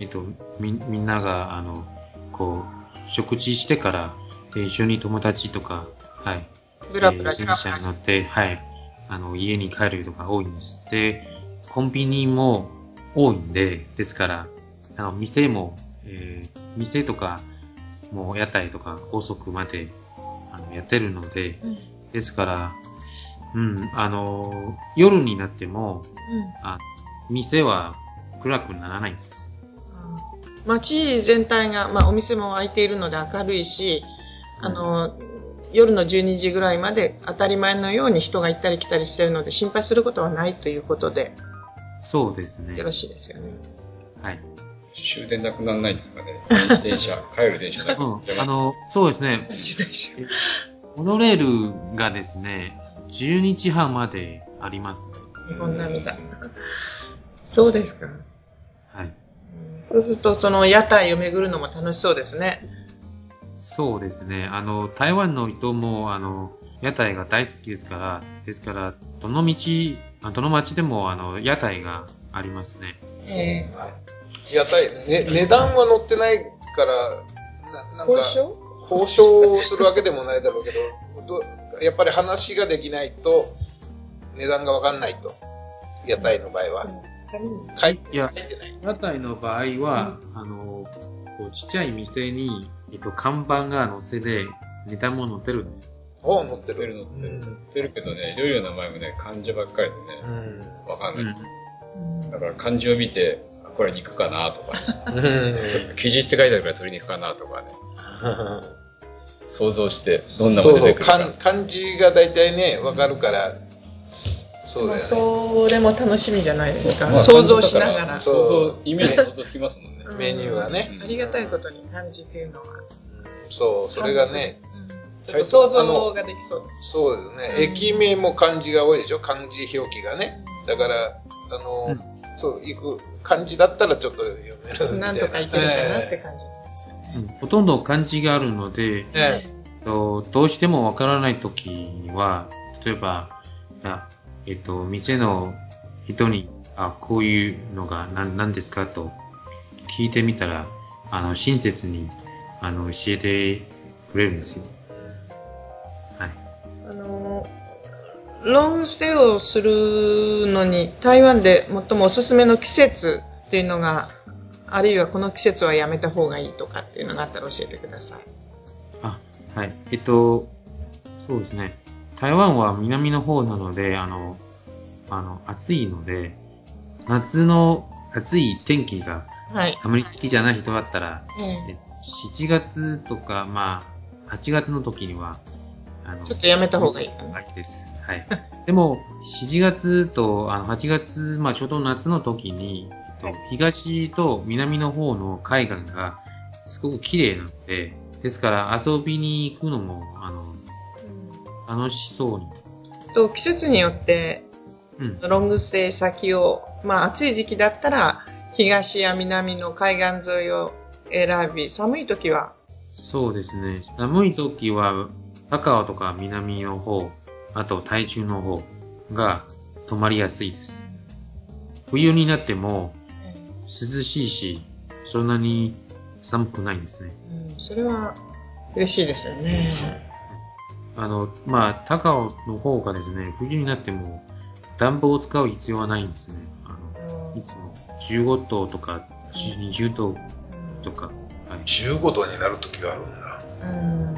えっ、と、み、みんなが、あの、こう、食事してから、で一緒に友達とか、はい。ブラブラしながら車に乗って、はい。あの、家に帰る人が多いんです。で、コンビニも多いんで、ですから、あの、店も、えー店とか、もう屋台とか高速まで、あの、やってるので、うんですから、うん、あの、夜になっても、あ店は暗くならないです。街全体が、まあ、お店も開いているので明るいし、あの、夜の12時ぐらいまで当たり前のように人が行ったり来たりしてるので心配することはないということでそうですねよ。ろしいですよね。はい。終電なくならないんですかね。電車、帰る電車なくうんなって。あの、そうですね。モノレールがですね、12時半まであります。日本並みだ。そうですか。はい。そうすると、その屋台を巡るのも楽しそうですね。そうですね。あの、台湾の人も、あの、屋台が大好きですから、ですから、どの道、あどの町でも、あの、屋台がありますね。え屋台、ね、値段は載ってないから、ななんか、交渉？交渉するわけでもないだろうけど、どやっぱり話ができないと、値段がわかんないと。屋台の場合は。書いいや。屋台の場合は、あの、こうちっちゃい店に、えっと、看板が載せで、値段も載ってるんです。お載って乗ってるる。乗ってる。乗ってるけどね、料理の名前もね、漢字ばっかりでうね、ん。わかんない。うんだから漢字を見て、あこれ肉かなとか、ね、ちょっうと生地って書いてあるから鶏肉かなとかね、ん。想像して、どんなもの出てくるか。そう漢漢字が大体ね、わかるから、そうだよね。それも楽しみじゃないですか。まあ想像しながら。想像、イメージ想像つきますもんね。メニューがね。ありがたいことに漢字っていうのは。そう、それがね、うんちょっと想像ができそう。そうですね。うん駅名も漢字が多いでしょ漢字表記がね。だから、あの、そう、行く、漢字だったらちょっと読めるみたいな。なんとかいけるかなってえ感じなんですよね。うんほとんど漢字があるので、ええとどうしてもわからないときには、例えば、あえっと、店の人に、あ、こういうのが何何ですかと聞いてみたら、あの、親切に、あの、教えてくれるんですよ。はい。あの、ロングステイをするのに、台湾で最もおすすめの季節っていうのが、あるいはこの季節はやめた方がいいとかっていうのがあったら教えてください。あ、はい。えっと、そうですね。台湾は南の方なので、あの、あの、暑いので、夏の暑い天気がはい。あまり好きじゃない人だったら、ええ7月とか、まあ、8月の時には、あの、えちょっとやめた方がいいかな。はいです。はい。でも、7月と、あの、8月、まあ、ちょうど夏の時に、えっと、東と南の方の海岸が、すごく綺麗なので、ですから遊びに行くのも、あの、楽しそうに。と季節によってうん。ロングステイ先を、まあ暑い時期だったら東や南の海岸沿いを選び、寒い時は、そうですね。寒い時は、高尾とか南の方、あと台中の方が泊まりやすいです。冬になっても涼しいし、そんなに寒くないんですね。うんそれは嬉しいですよね。あの、まあ、高尾の方がですね、冬になっても暖房を使う必要はないんですね。あの、いつも15度とか20度とか。はい。15度になる時があるんだ。うん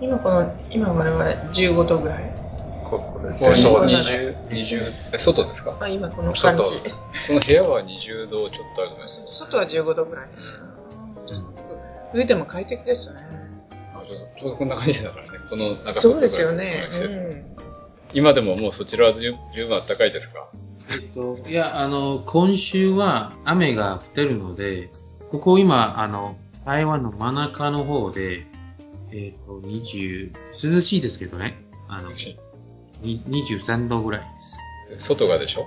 今この、今我々15度ぐらい。ここでそうそうですねね。20、20、え外ですか？あ今この感じ。外この部屋は20度ちょっとあるじゃないですか。外は15度ぐらいですか？ら。冬でも快適ですね。あちょっとこんな感じだからね。この、なんかそうですよね。うん今でももうそちらは十十分暖かいですか？えっと、いや、あの、今週は雨が降ってるので、ここ今、あの、台湾の真ん中の方で、えっと、20、涼しいですけどね。あの、に23度ぐらいです。外がでしょ？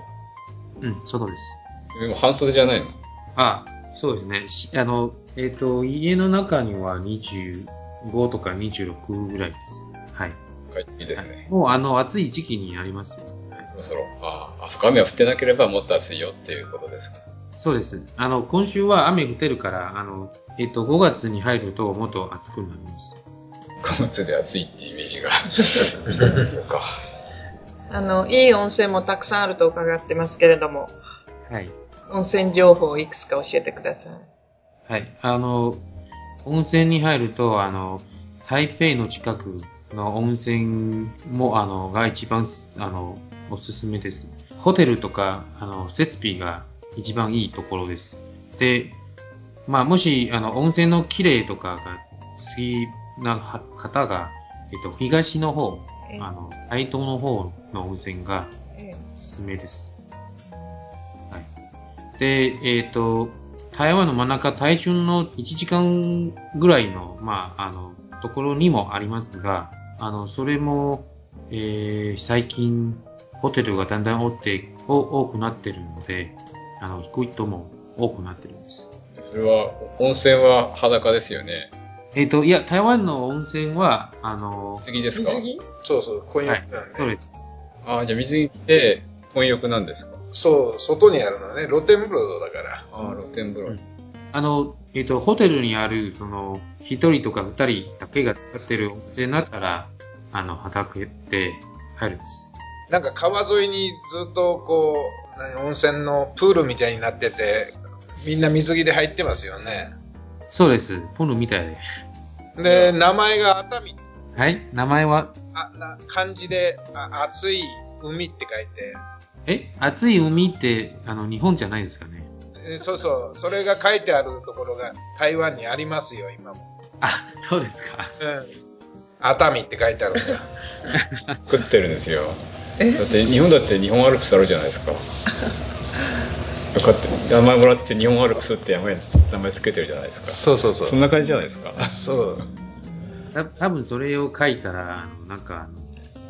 うん、外です。でも半袖じゃないの？あ、そうですね。しあの、えっ、と、家の中には25とか26ぐらいです。はい。はい、いいですね。もう、あの、暑い時期になりますよ。そろそろ、ああ、あそこ雨が降ってなければもっと暑いよっていうことですか。そうです。あの、今週は雨降ってるから、あの、えっ、と、5月に入るともっと暑くなります。5月で暑いってイメージが。そうか。あの、いい温泉もたくさんあると伺ってますけれども、はい。温泉情報をいくつか教えてください。はい。あの、温泉に入ると、あの、台北の近くの温泉も、あの、が一番、あの、おすすめです。ホテルとか、あの、設備が一番いいところです。で、まあ、もし、あの、温泉の綺麗とかが好きなは方がえっと、東の方、ええあの、台東の方の温泉がええおすすめです。はい。で、えっ、と、台湾の真ん中、台中の1時間ぐらいの、まあ、あの、ところにもありますが、あの、それも、えー、最近、ホテルがだんだん多ってお多くなってるので、あの、行く人も多くなってるんです。それは、温泉は裸ですよね？えっ、と、いや、台湾の温泉は、あの、水着ですか？水着？そうそう、婚はい約なん、で。そうです。ああ、じゃあ水着着て、混浴なんですか？そう、外にあるのね、露天風呂だから。ああ、露天風呂。うんあの、えっ、と、ホテルにある、その、一人とか二人だけが使ってる温泉だったら、あの、畑で入るんです。なんか川沿いにずっとこう、何温泉のプールみたいになってて、みんな水着で入ってますよね。そうです。ポルみたいで。で、名前が熱海。はい？名前は、あな漢字であ熱い海って書いて、え熱い海って、あの、日本じゃないですかね。えそうそう、それが書いてあるところが台湾にありますよ、今も。あ、そうですか。うん。熱海って書いてあるんだ。食ってるんですよ。だって、日本だって日本アルプスあるじゃないですか。よかって、名前もらって日本アルプスって名前名前つけてるじゃないですか。そうそうそんな感じじゃないですか。そう。た多分それを書いたら、あの、なんか、あの、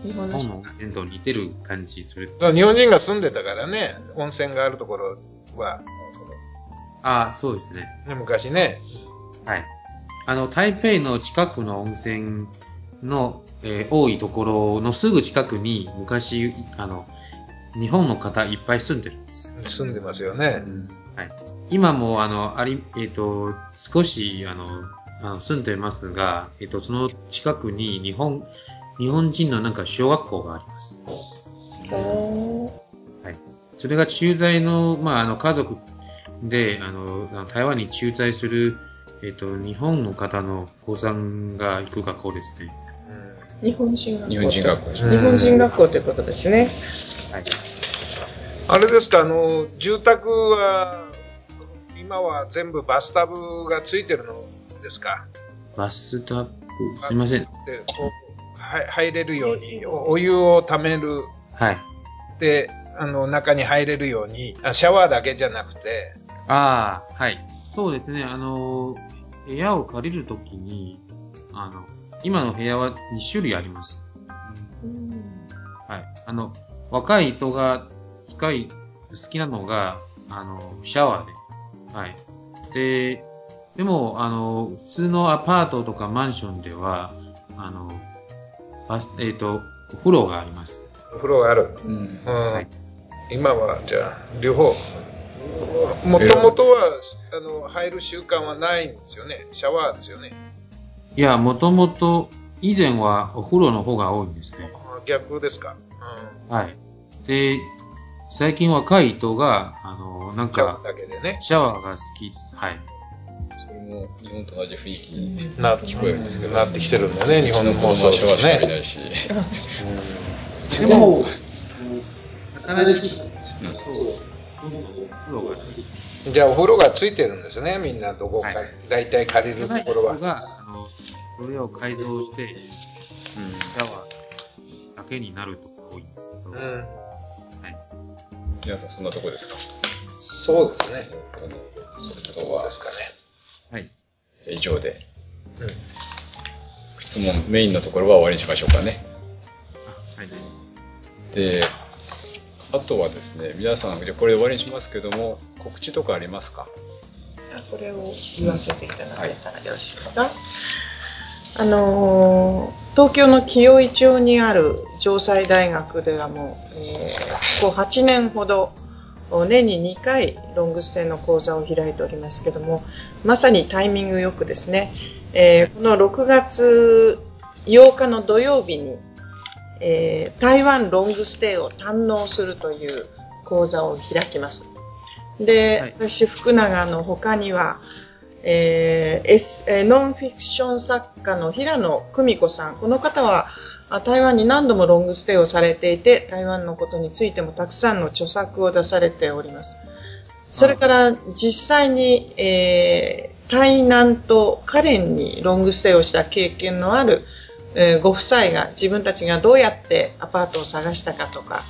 日本の温泉と似てる感じする。日本人が住んでたからね、温泉があるところは、あ、そうですね。ね昔ね。はい。あの、台北の近くの温泉の、えー多いところのすぐ近くに昔、あの、日本の方いっぱい住んでるんです。住んでますよね。はい。今も、あの、あり、えっ、と、少し、あの、あの住んでますが、えっ、と、その近くに日本、日本人のなんか小学校があります。はい。それが駐在の、まあ、あの、家族で、あの、台湾に駐在する、えっ、と、日本の方のお子さんが行く学校ですね。日本人学校。日本人学校ですうん日本人学校ということですね。はい。あれですか、あの、住宅は、今は全部バスタブがついてるのですか？バスタブ、すいません。入れるように、おお湯を溜める。はい。で、あの、中に入れるように、あシャワーだけじゃなくて、ああ、はい。そうですね。あの、部屋を借りるときに、あの、今の部屋は2種類あります。はい。あの、若い人が使い、好きなのが、あの、シャワーで。はい。で、でも、あの、普通のアパートとかマンションでは、あの、バス、えっ、と、お風呂があります。お風呂がある。うん。うん。はい今は、じゃあ、両方。もともとは、あの、入る習慣はないんですよね。シャワーですよね。いや、もともと、以前はお風呂の方が多いんですね。あ逆ですか。うん。はい。で、最近若い人が、あの、なんかシャワー、だけでね。シャワーが好きです。はい。も日本と同じ雰囲気にな聞こえるんですけど。なってきてるんだよね、日本のももそうですシャワーしかいなね。いし。でも、じゃあお風呂がついてるんですね、みんなどこか、はい大体借りるところは。が、あの、それを改造して、シャワーだけになるとこ多いんですけど、うん。はい。皆さんそんなとこですか？そうですね。このそうですかね。はい。以上で。うん。質問、メインのところは終わりにしましょうかね。あはい。で、あとはですね、皆さん、これで終わりにしますけども、告知とかありますか？これを言わせていただけたらよろしいですか、あのー東京の清井町にある城西大学ではもう、えーここ8年ほど年に2回ロングステイの講座を開いておりますけどもまさにタイミングよくですね、えーこの6月8日の土曜日に、えー台湾ロングステイを堪能するという講座を開きます。で、はい私、福永の他には、えーエスえーノンフィクション作家の平野久美子さん。この方は、あ台湾に何度もロングステイをされていて、台湾のことについてもたくさんの著作を出されております。それから、実際に、えー台南とカレンにロングステイをした経験のある、えーご夫妻が自分たちがどうやってアパートを探したかとか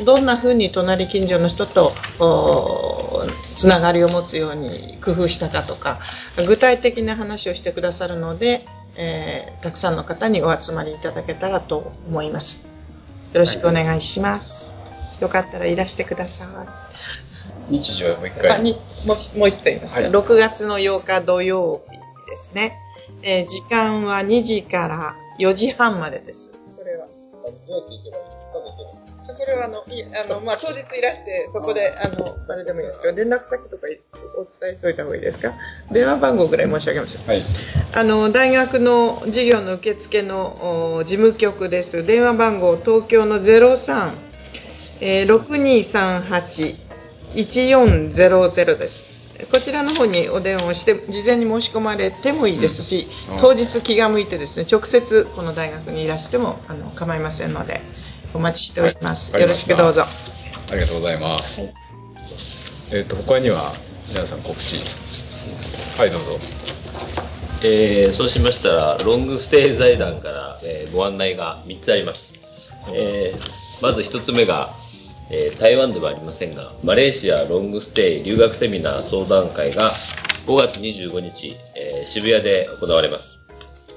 どんな風に隣近所の人とおつながりを持つように工夫したかとか具体的な話をしてくださるので、えーたくさんの方にお集まりいただけたらと思います。よろしくお願いします、よかったらいらしてください。日時はもう一あ回。にもうもう一度言いますか、はい。6月の8日土曜日ですね、えー時間は2時から4時半までです。これはこれはあの、いあの、まあ、当日いらして、そこで、あの、あれでもいいですけど、連絡先とかお伝えしておいた方がいいですか？電話番号ぐらい申し上げましょう。はい。あの、大学の授業の受付のお事務局です。電話番号、東京の03、えー、6238-1400です。こちらの方にお電話をして、事前に申し込まれてもいいですし、うん当日気が向いてですね、直接この大学にいらしてもあの構いませんので、お待ちしております。はいよろしくどうぞ。ありがとうございます。えっ、と、他には、皆さん告知？はい、どうぞ。えーそうしましたら、ロングステイ財団から、えーご案内が3つあります。えーまず1つ目が、えー台湾ではありませんが、マレーシアロングステイ留学セミナー相談会が5月25日、えー渋谷で行われます。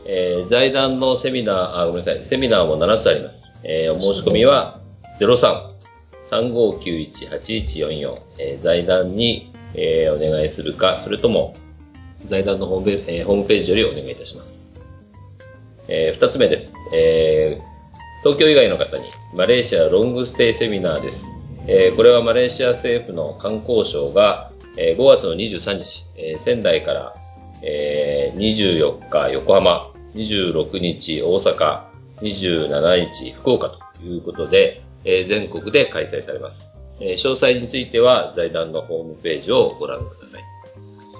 えー財団のセミナー、あ、ごめんなさい、セミナーも7つあります。えーお申し込みは03-3591-8144、えー財団に、えーお願いするか、それとも、財団のホームページ,、えーホームページよりお願いいたします。えー二つ目です。えー東京以外の方にマレーシアロングステイセミナーです。えーこれはマレーシア政府の観光省が、えー5月の23日、えー仙台から、えー24日横浜、26日大阪、27日福岡ということで、えー全国で開催されます。えー詳細については財団のホームページをご覧ください。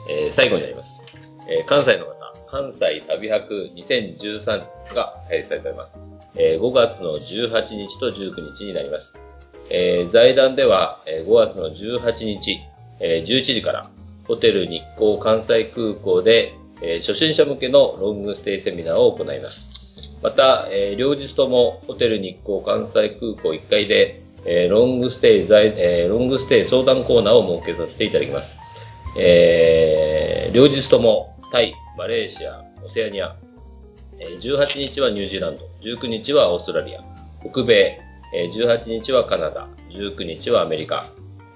えー最後になります。えー関西の方、関西旅博2013が開催されます。えー5月の18日と19日になります。えー財団では、えー5月の18日、えー11時から、ホテル日光関西空港で、えー初心者向けのロングステイセミナーを行います。また、えー両日ともホテル日光関西空港1階で、えーロングステイ在、えーロングステイ相談コーナーを設けさせていただきます。えー両日ともタイ、マレーシア、オセアニア、18日はニュージーランド、19日はオーストラリア、北米、18日はカナダ、19日はアメリカ、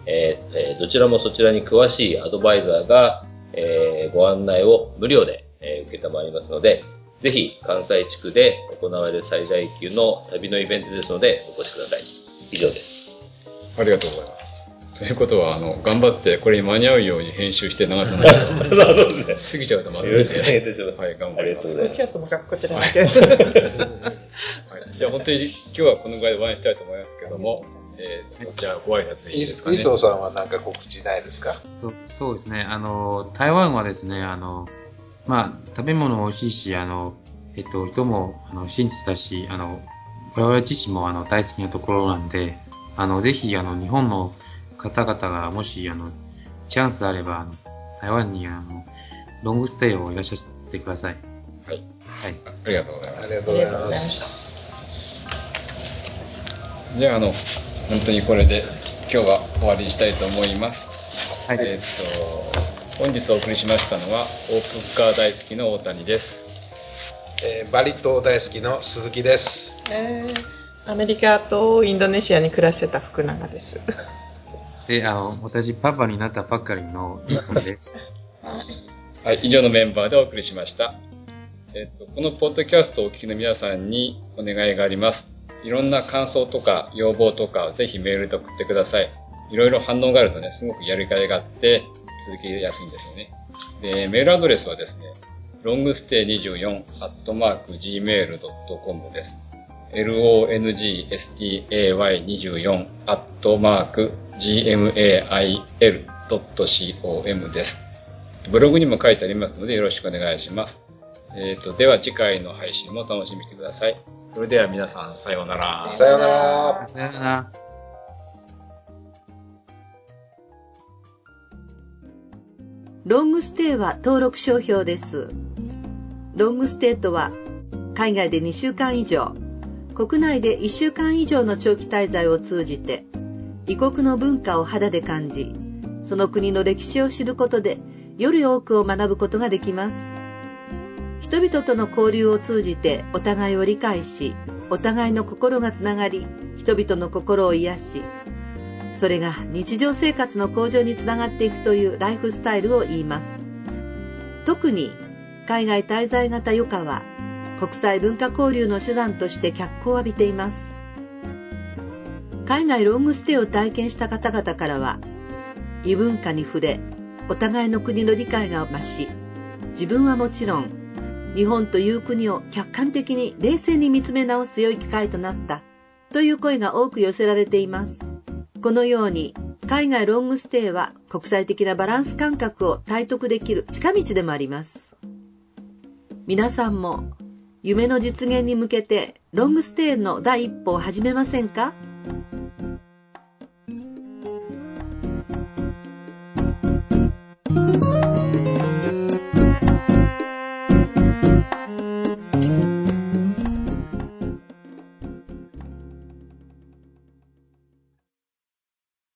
えーえーどちらもそちらに詳しいアドバイザーが、えーご案内を無料で、えー受けたまわりますので、ぜひ関西地区で行われる最大級の旅のイベントですのでお越しください。以上です。ありがとうございます。ということは、あの、頑張って、これに間に合うように編集して流さないと、過ぎちゃうとまずいんで。よろしくお願いいたしますはい、頑張ります。こっちはともかくこちらだけ。はい、じゃあ本当に今日はこのぐらいで終わりにしたいと思いますけども、えー、じゃあご挨拶いいですかね？磯さんは何か告知ないですか？とそうですね。あの、台湾はですね、あの、まあ、食べ物も美味しいし、あの、えっと、人も、あの、親切だし、あの、我々自身も、あの、大好きなところなんで、あの、ぜひ、あの、日本の方々が、もし、あの、チャンスあれば、あの台湾に、あの、ロングステイをいらっしゃってください。はい。はい。ありがとうございます。ありがとうございます。じゃあ、あの、本当にこれで今日は終わりにしたいと思います。はい。えーっと、本日お送りしましたのは、オープンカー大好きの大谷です。えーバリ島大好きの鈴木です。えーアメリカとインドネシアに暮らしてた福永です。で、あの、私、パパになったばっかりのイーソンです。はい、以上のメンバーでお送りしました。えっと、このポッドキャストをお聞きの皆さんにお願いがあります。いろんな感想とか要望とかぜひメールで送ってください。いろいろ反応があるとね、すごくやりがいがあって続けやすいんですよね。で、メールアドレスはですね、longstay24-gmail.com です。longstay24-gmail.com です。ブログにも書いてありますのでよろしくお願いします。えっ、と、では次回の配信も楽しみにしてください。それでは皆さん、さようなら。さようなら。さよなら。ロングステイは登録商標です。ロングステイとは、海外で2週間以上、国内で1週間以上の長期滞在を通じて、異国の文化を肌で感じ、その国の歴史を知ることで、より多くを学ぶことができます。人々との交流を通じてお互いを理解し、お互いの心がつながり、人々の心を癒し、それが日常生活の向上につながっていくというライフスタイルを言います。特に海外滞在型余暇は国際文化交流の手段として脚光を浴びています。海外ロングステイを体験した方々からは、異文化に触れ、お互いの国の理解が増し、自分はもちろん、日本という国を客観的に冷静に見つめ直す良い機会となったという声が多く寄せられています。このように海外ロングステイは国際的なバランス感覚を体得できる近道でもあります。皆さんも夢の実現に向けてロングステイの第一歩を始めませんか？